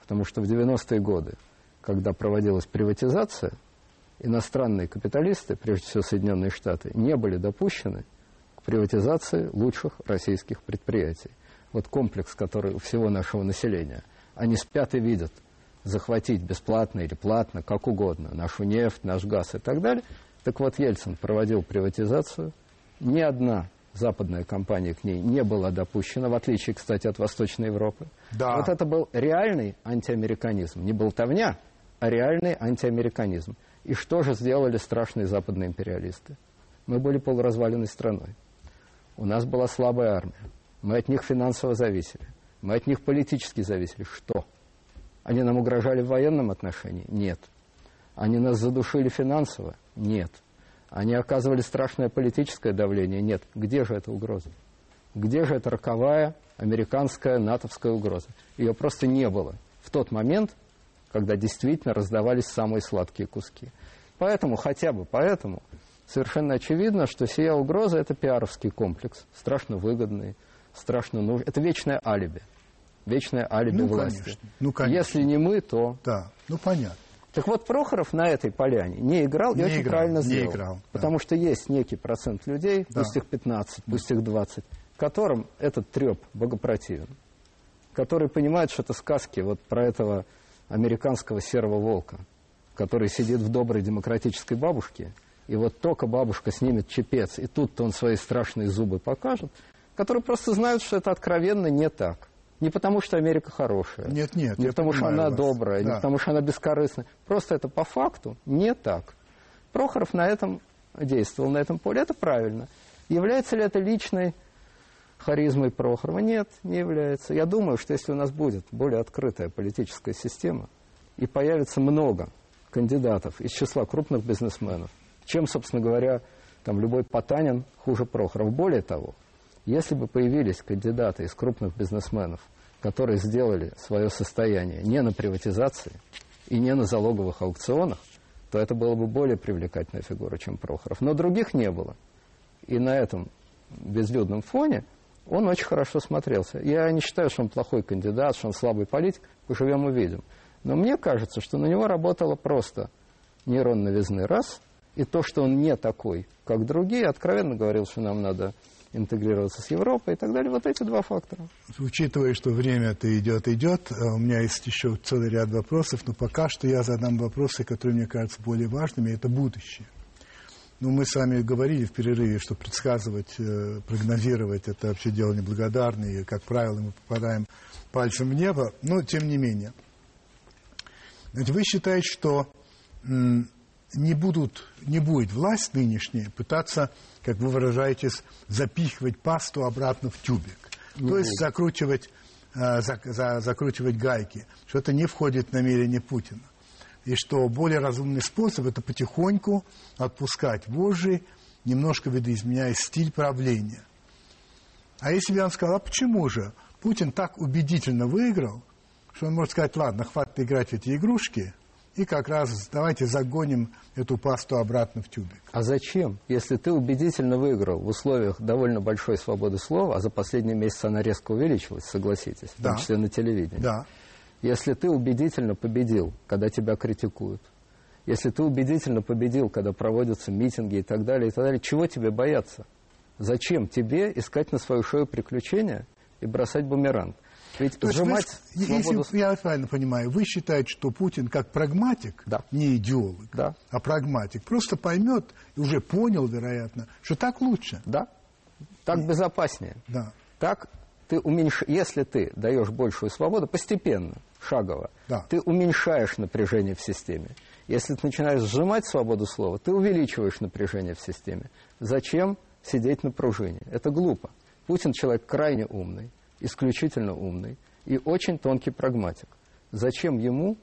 Потому что в 90-е годы, когда проводилась приватизация, иностранные капиталисты, прежде всего Соединенные Штаты, не были допущены к приватизации лучших российских предприятий. Вот комплекс, который у всего нашего населения. Они спят и видят – захватить бесплатно или платно, как угодно, нашу нефть, наш газ и так далее. Так вот, Ельцин проводил приватизацию. Ни одна западная компания к ней не была допущена, в отличие, кстати, от Восточной Европы. Да. Вот это был реальный антиамериканизм. Не болтовня, а реальный антиамериканизм. И что же сделали страшные западные империалисты? Мы были полуразваленной страной. У нас была слабая армия. Мы от них финансово зависели. Мы от них политически зависели. Что? Они нам угрожали в военном отношении? Нет. Они нас задушили финансово? Нет. Они оказывали страшное политическое давление? Нет. Где же эта угроза? Где же эта роковая американская натовская угроза? Ее просто не было в тот момент, когда действительно раздавались самые сладкие куски. Поэтому, хотя бы поэтому, совершенно очевидно, что сия угроза – это пиаровский комплекс, страшно выгодный, страшно нужный. Это вечное алиби вечное алиби ну, власти. Конечно. Ну, конечно. Если не мы, то... Да, ну понятно. Так вот, Прохоров на этой поляне не играл не и очень играл, правильно сделал. Не играл, да. Потому что есть некий процент людей, да. пусть их 15, пусть их 20, которым этот треп богопротивен. Которые понимают, что это сказки вот про этого американского серого волка, который сидит в доброй демократической бабушке, и вот только бабушка снимет чепец, и тут-то он свои страшные зубы покажет, которые просто знают, что это откровенно не так. Не потому, что Америка хорошая. Нет, нет. Не потому, что она вас. добрая, да. не потому, что она бескорыстная. Просто это по факту не так. Прохоров на этом действовал, на этом поле. Это правильно. Является ли это личной харизмой Прохорова? Нет, не является. Я думаю, что если у нас будет более открытая политическая система и появится много кандидатов из числа крупных бизнесменов, чем, собственно говоря, там любой Потанин хуже Прохоров. Более того, если бы появились кандидаты из крупных бизнесменов, которые сделали свое состояние не на приватизации и не на залоговых аукционах, то это было бы более привлекательная фигура, чем Прохоров. Но других не было. И на этом безлюдном фоне он очень хорошо смотрелся. Я не считаю, что он плохой кандидат, что он слабый политик, поживем увидим. Но мне кажется, что на него работало просто нейрон новизны раз, и то, что он не такой, как другие, откровенно говорил, что нам надо интегрироваться с Европой и так далее. Вот эти два фактора. Учитывая, что время-то идет, идет, а у меня есть еще целый ряд вопросов, но пока что я задам вопросы, которые мне кажутся более важными, это будущее. Ну, мы с вами говорили в перерыве, что предсказывать, э, прогнозировать это вообще дело неблагодарное, и, как правило, мы попадаем пальцем в небо, но тем не менее. Значит, вы считаете, что не, будут, не будет власть нынешняя пытаться, как вы выражаетесь, запихивать пасту обратно в тюбик. Не То будет. есть закручивать, э, за, за, закручивать гайки, что это не входит в намерение Путина. И что более разумный способ – это потихоньку отпускать вожжи, немножко видоизменяя стиль правления. А если бы я вам сказал, а почему же Путин так убедительно выиграл, что он может сказать, ладно, хватит играть в эти игрушки, и как раз давайте загоним эту пасту обратно в тюбик. А зачем? Если ты убедительно выиграл в условиях довольно большой свободы слова, а за последние месяцы она резко увеличилась, согласитесь, в том числе на телевидении. Да. Если ты убедительно победил, когда тебя критикуют, если ты убедительно победил, когда проводятся митинги и так далее, и так далее, чего тебе бояться? Зачем тебе искать на свою шею приключения и бросать бумеранг? Ведь То сжимать вы, свободу... Если я правильно понимаю, вы считаете, что Путин как прагматик, да. не идеолог, да. а прагматик, просто поймет и уже понял, вероятно, что так лучше. Да, так безопаснее. Да. Так ты уменьш... если ты даешь большую свободу постепенно, шагово, да. ты уменьшаешь напряжение в системе. Если ты начинаешь сжимать свободу слова, ты увеличиваешь напряжение в системе. Зачем сидеть на пружине? Это глупо. Путин человек крайне умный, исключительно умный и очень тонкий прагматик. Зачем ему,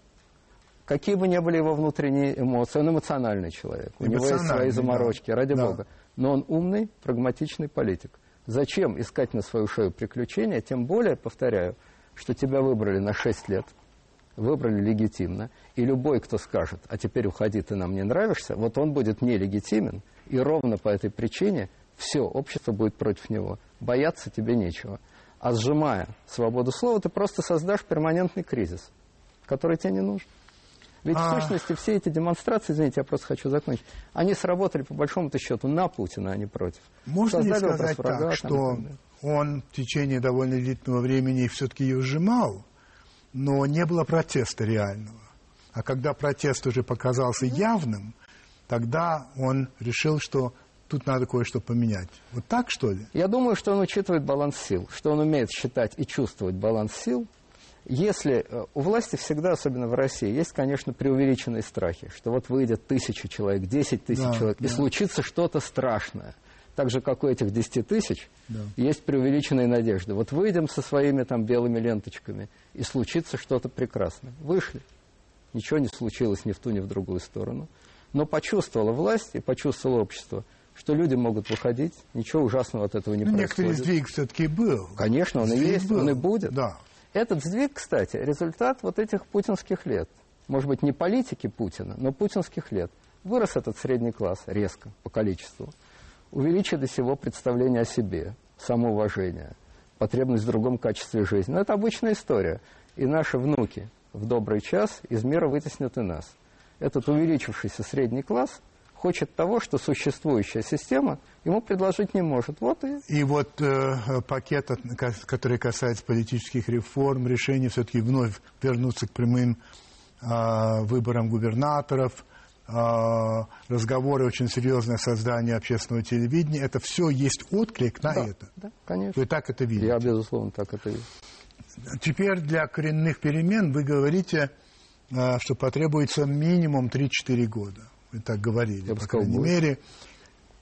какие бы ни были его внутренние эмоции, он эмоциональный человек, у него есть свои заморочки, да. ради да. бога, но он умный, прагматичный политик. Зачем искать на свою шею приключения, тем более, повторяю, что тебя выбрали на 6 лет, выбрали легитимно, и любой, кто скажет, а теперь уходи, ты нам не нравишься, вот он будет нелегитимен, и ровно по этой причине все общество будет против него. Бояться тебе нечего. А сжимая свободу слова, ты просто создашь перманентный кризис, который тебе не нужен. Ведь а... в сущности все эти демонстрации, извините, я просто хочу закончить, они сработали по большому-то счету на Путина, а не против. Можно ли сказать врага, так, что он в течение довольно длительного времени все-таки ее сжимал, но не было протеста реального. А когда протест уже показался явным, тогда он решил, что тут надо кое-что поменять. Вот так, что ли? Я думаю, что он учитывает баланс сил, что он умеет считать и чувствовать баланс сил. Если э, у власти всегда, особенно в России, есть, конечно, преувеличенные страхи, что вот выйдет тысяча человек, десять тысяч да, человек, да. и случится что-то страшное. Так же, как у этих десяти тысяч, да. есть преувеличенные надежды. Вот выйдем со своими там белыми ленточками, и случится что-то прекрасное. Вышли. Ничего не случилось ни в ту, ни в другую сторону. Но почувствовала власть и почувствовало общество – что люди могут выходить, ничего ужасного от этого не ну, происходит. Некоторый сдвиг все-таки был. Конечно, он сдвиг и есть, был. он и будет. Да. Этот сдвиг, кстати, результат вот этих путинских лет. Может быть, не политики Путина, но путинских лет. Вырос этот средний класс резко по количеству. Увеличились его представление о себе, самоуважение, потребность в другом качестве жизни. Но это обычная история. И наши внуки в добрый час из мира вытеснят и нас. Этот увеличившийся средний класс – хочет того, что существующая система ему предложить не может. Вот и... И вот э, пакет, который касается политических реформ, решение все-таки вновь вернуться к прямым э, выборам губернаторов, э, разговоры очень серьезное создание общественного телевидения, это все есть отклик на да, это. Да, конечно. Вы так это видите? Я, безусловно, так это вижу. Теперь для коренных перемен вы говорите, э, что потребуется минимум 3-4 года. Так говорили, Я по крайней будет. мере.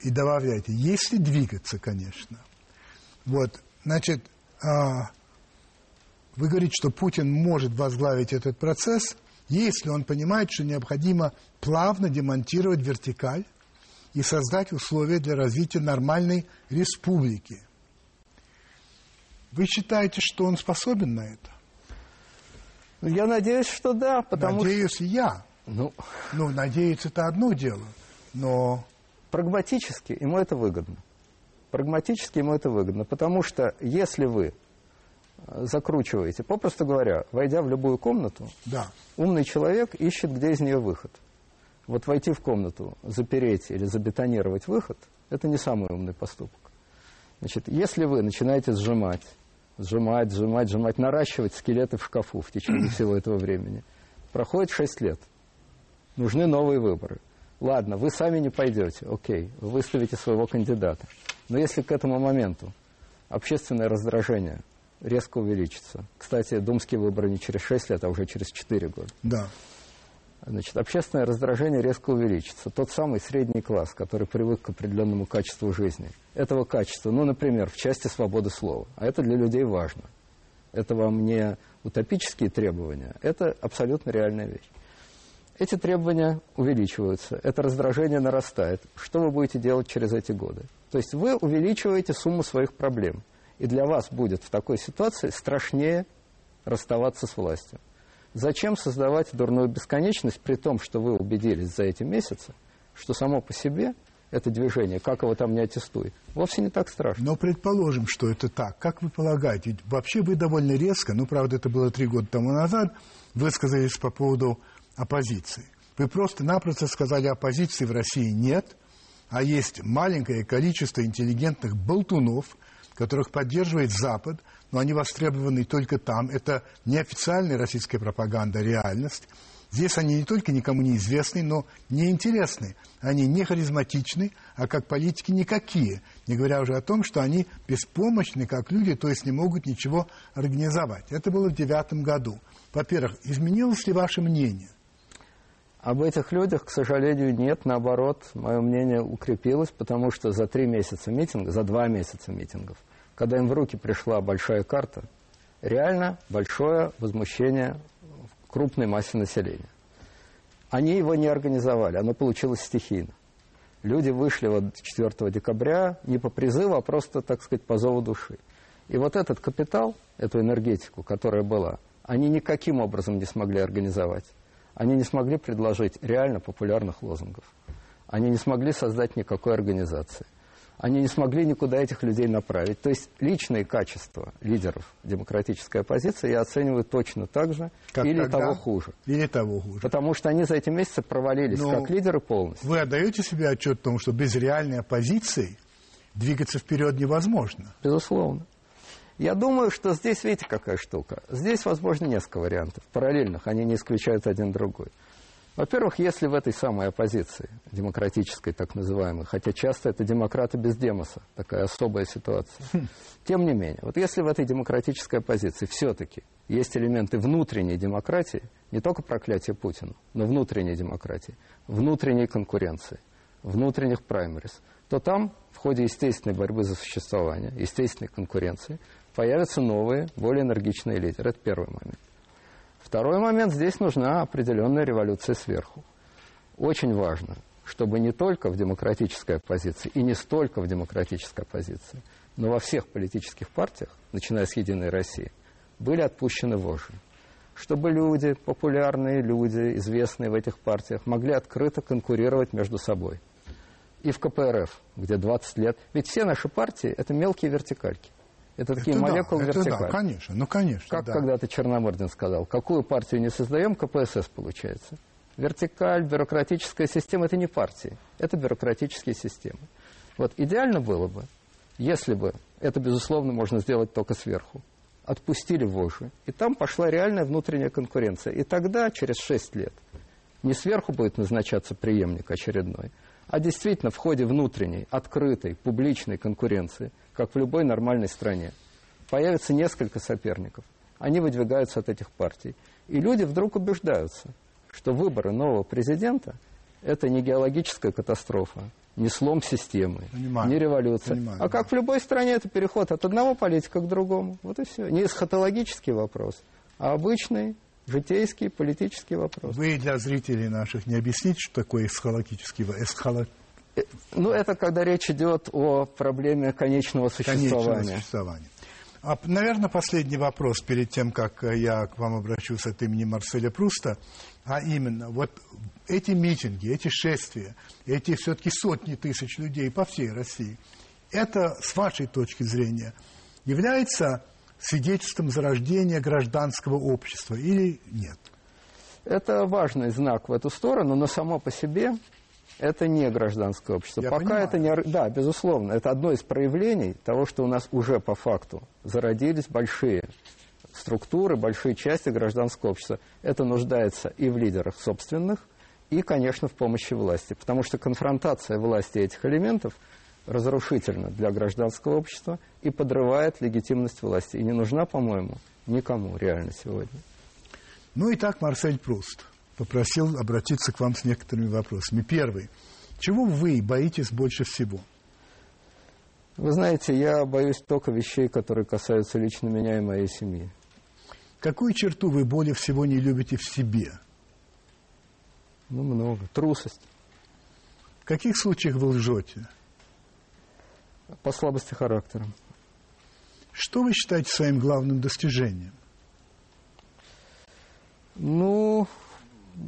И добавляйте, если двигаться, конечно. Вот, значит, а, вы говорите, что Путин может возглавить этот процесс, если он понимает, что необходимо плавно демонтировать вертикаль и создать условия для развития нормальной республики. Вы считаете, что он способен на это? Я надеюсь, что да, потому Надеюсь что... я. Ну, ну, надеяться это одно дело, но... Прагматически ему это выгодно. Прагматически ему это выгодно, потому что если вы э, закручиваете, попросту говоря, войдя в любую комнату, да. умный человек ищет, где из нее выход. Вот войти в комнату, запереть или забетонировать выход, это не самый умный поступок. Значит, если вы начинаете сжимать, сжимать, сжимать, сжимать, наращивать скелеты в шкафу в течение всего этого времени, проходит 6 лет – нужны новые выборы. Ладно, вы сами не пойдете, окей, вы выставите своего кандидата. Но если к этому моменту общественное раздражение резко увеличится, кстати, думские выборы не через 6 лет, а уже через 4 года. Да. значит, общественное раздражение резко увеличится. Тот самый средний класс, который привык к определенному качеству жизни. Этого качества, ну, например, в части свободы слова. А это для людей важно. Это вам не утопические требования, это абсолютно реальная вещь. Эти требования увеличиваются, это раздражение нарастает. Что вы будете делать через эти годы? То есть вы увеличиваете сумму своих проблем. И для вас будет в такой ситуации страшнее расставаться с властью. Зачем создавать дурную бесконечность, при том, что вы убедились за эти месяцы, что само по себе это движение, как его там не аттестует, вовсе не так страшно. Но предположим, что это так. Как вы полагаете? Ведь вообще вы довольно резко, ну, правда, это было три года тому назад, высказались по поводу оппозиции. Вы просто-напросто сказали, оппозиции в России нет, а есть маленькое количество интеллигентных болтунов, которых поддерживает Запад, но они востребованы только там. Это неофициальная российская пропаганда, реальность. Здесь они не только никому не известны, но неинтересны. Они не харизматичны, а как политики никакие. Не говоря уже о том, что они беспомощны как люди, то есть не могут ничего организовать. Это было в девятом году. Во-первых, изменилось ли ваше мнение? Об этих людях, к сожалению, нет. Наоборот, мое мнение укрепилось, потому что за три месяца митинга, за два месяца митингов, когда им в руки пришла большая карта, реально большое возмущение в крупной массе населения. Они его не организовали, оно получилось стихийно. Люди вышли вот 4 декабря не по призыву, а просто, так сказать, по зову души. И вот этот капитал, эту энергетику, которая была, они никаким образом не смогли организовать они не смогли предложить реально популярных лозунгов. Они не смогли создать никакой организации. Они не смогли никуда этих людей направить. То есть личные качества лидеров демократической оппозиции я оцениваю точно так же как или тогда? того хуже. Или того хуже. Потому что они за эти месяцы провалились Но как лидеры полностью. Вы отдаете себе отчет о том, что без реальной оппозиции двигаться вперед невозможно? Безусловно. Я думаю, что здесь, видите, какая штука. Здесь, возможно, несколько вариантов параллельных, они не исключают один другой. Во-первых, если в этой самой оппозиции, демократической так называемой, хотя часто это демократы без демоса, такая особая ситуация, хм. тем не менее, вот если в этой демократической оппозиции все-таки есть элементы внутренней демократии, не только проклятие Путина, но внутренней демократии, внутренней конкуренции, внутренних праймерис, то там в ходе естественной борьбы за существование, естественной конкуренции, появятся новые, более энергичные лидеры. Это первый момент. Второй момент, здесь нужна определенная революция сверху. Очень важно, чтобы не только в демократической оппозиции и не столько в демократической оппозиции, но во всех политических партиях, начиная с «Единой России», были отпущены вожжи. Чтобы люди, популярные люди, известные в этих партиях, могли открыто конкурировать между собой. И в КПРФ, где 20 лет. Ведь все наши партии – это мелкие вертикальки. Это, это такие молекулы да, вертикали. Это да, конечно, ну конечно. Как да. когда-то Черномырдин сказал, какую партию не создаем, КПСС получается. Вертикаль, бюрократическая система – это не партии, это бюрократические системы. Вот идеально было бы, если бы, это, безусловно, можно сделать только сверху, отпустили вожжи, и там пошла реальная внутренняя конкуренция. И тогда, через 6 лет, не сверху будет назначаться преемник очередной, а действительно в ходе внутренней, открытой, публичной конкуренции – как в любой нормальной стране. Появится несколько соперников. Они выдвигаются от этих партий. И люди вдруг убеждаются, что выборы нового президента – это не геологическая катастрофа, не слом системы, Понимаю. не революция. Понимаю, а как в любой стране это переход от одного политика к другому. Вот и все. Не эсхатологический вопрос, а обычный житейский политический вопрос. Вы для зрителей наших не объясните, что такое эсхатологический эсхало... Ну, это когда речь идет о проблеме конечного существования. Конечного существования. А, наверное, последний вопрос перед тем, как э, я к вам обращусь от имени Марселя Пруста, а именно, вот эти митинги, эти шествия, эти все-таки сотни тысяч людей по всей России, это, с вашей точки зрения, является свидетельством зарождения гражданского общества или нет? Это важный знак в эту сторону, но само по себе это не гражданское общество. Я Пока понимаю. это не... Да, безусловно, это одно из проявлений того, что у нас уже по факту зародились большие структуры, большие части гражданского общества. Это нуждается и в лидерах собственных, и, конечно, в помощи власти. Потому что конфронтация власти этих элементов разрушительна для гражданского общества и подрывает легитимность власти. И не нужна, по-моему, никому реально сегодня. Ну и так, Марсель Пруст. попросил обратиться к вам с некоторыми вопросами. Первый. Чего вы боитесь больше всего? Вы знаете, я боюсь только вещей, которые касаются лично меня и моей семьи. Какую черту вы более всего не любите в себе? Ну, много. Трусость. В каких случаях вы лжете? По слабости характера. Что вы считаете своим главным достижением? Ну,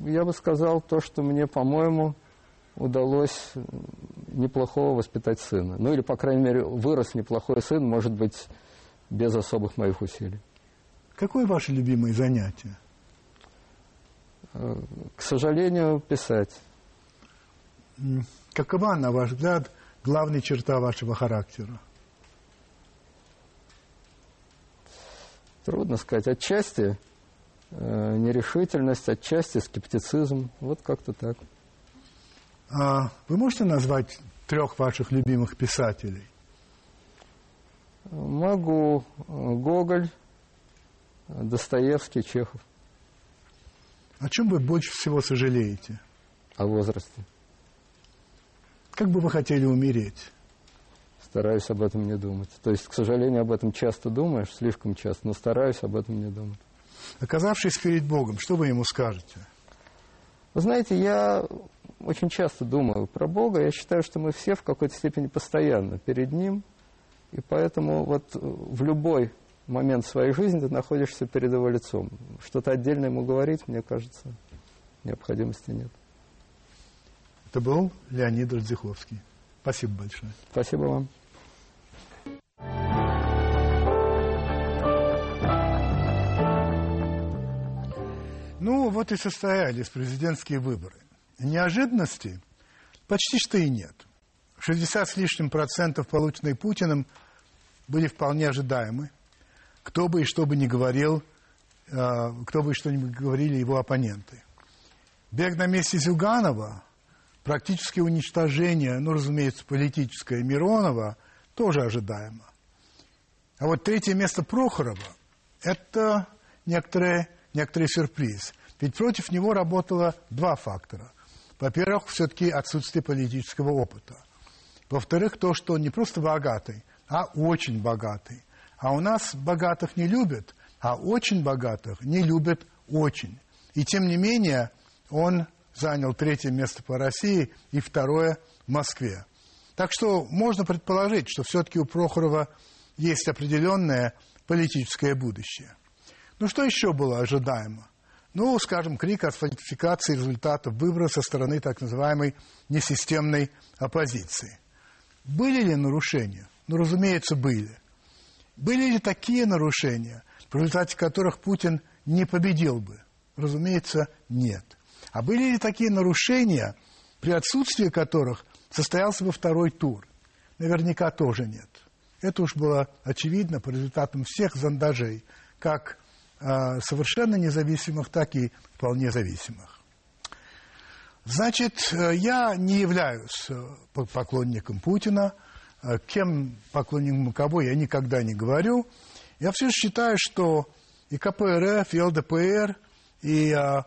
я бы сказал то, что мне, по-моему, удалось неплохого воспитать сына. Ну или, по крайней мере, вырос неплохой сын, может быть, без особых моих усилий. Какое ваше любимое занятие? Э, к сожалению, писать. Какова, на ваш взгляд, главная черта вашего характера? Трудно сказать. Отчасти э, нерешительность, отчасти скептицизм. Вот как-то так. А вы можете назвать трех ваших любимых писателей? Могу. Гоголь, Достоевский, Чехов. О чем вы больше всего сожалеете? О возрасте. Как бы вы хотели умереть? Стараюсь об этом не думать. То есть, к сожалению, об этом часто думаешь, слишком часто, но стараюсь об этом не думать. Оказавшись перед Богом, что вы ему скажете? Вы знаете, я очень часто думаю про Бога. Я считаю, что мы все в какой-то степени постоянно перед Ним. И поэтому вот в любой момент своей жизни ты находишься перед его лицом. Что-то отдельно ему говорить, мне кажется, необходимости нет. Это был Леонид Радзиховский. Спасибо большое. Спасибо вам. Ну, вот и состоялись президентские выборы. Неожиданностей почти что и нет. 60 с лишним процентов, полученные Путиным, были вполне ожидаемы кто бы и что бы ни говорил, э, кто бы и что ни говорили его оппоненты. Бег на месте Зюганова, практически уничтожение, ну, разумеется, политическое Миронова, тоже ожидаемо. А вот третье место Прохорова – это некоторый, некоторый сюрприз. Ведь против него работало два фактора. Во-первых, все-таки отсутствие политического опыта. Во-вторых, то, что он не просто богатый, а очень богатый. А у нас богатых не любят, а очень богатых не любят очень. И тем не менее он занял третье место по России и второе в Москве. Так что можно предположить, что все-таки у Прохорова есть определенное политическое будущее. Ну что еще было ожидаемо? Ну, скажем, крик о фальсификации результатов выборов со стороны так называемой несистемной оппозиции. Были ли нарушения? Ну, разумеется, были. Были ли такие нарушения, в результате которых Путин не победил бы? Разумеется, нет. А были ли такие нарушения, при отсутствии которых состоялся бы второй тур? Наверняка тоже нет. Это уж было очевидно по результатам всех зондажей, как э, совершенно независимых, так и вполне зависимых. Значит, э, я не являюсь э, поклонником Путина – Э, кем поклонником кого я никогда не говорю. Я все же считаю, что и КПРФ, и ЛДПР, и а,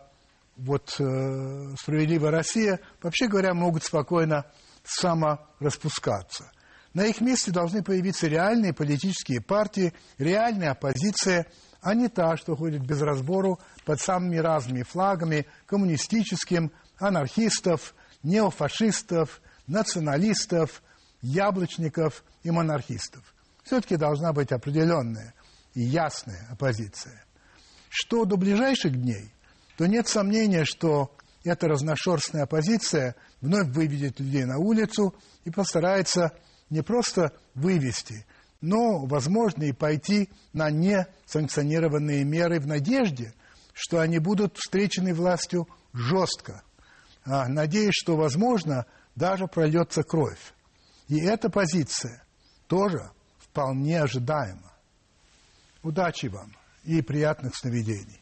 вот э, «Справедливая Россия», вообще говоря, могут спокойно самораспускаться. На их месте должны появиться реальные политические партии, реальная оппозиция, а не та, что ходит без разбору под самыми разными флагами коммунистическим, анархистов, неофашистов, националистов, яблочников и монархистов. Все-таки должна быть определенная и ясная оппозиция. Что до ближайших дней, то нет сомнения, что эта разношерстная оппозиция вновь выведет людей на улицу и постарается не просто вывести, но, возможно, и пойти на несанкционированные меры в надежде, что они будут встречены властью жестко. А, надеюсь, что, возможно, даже прольется кровь. И эта позиция тоже вполне ожидаема. Удачи вам и приятных сновидений.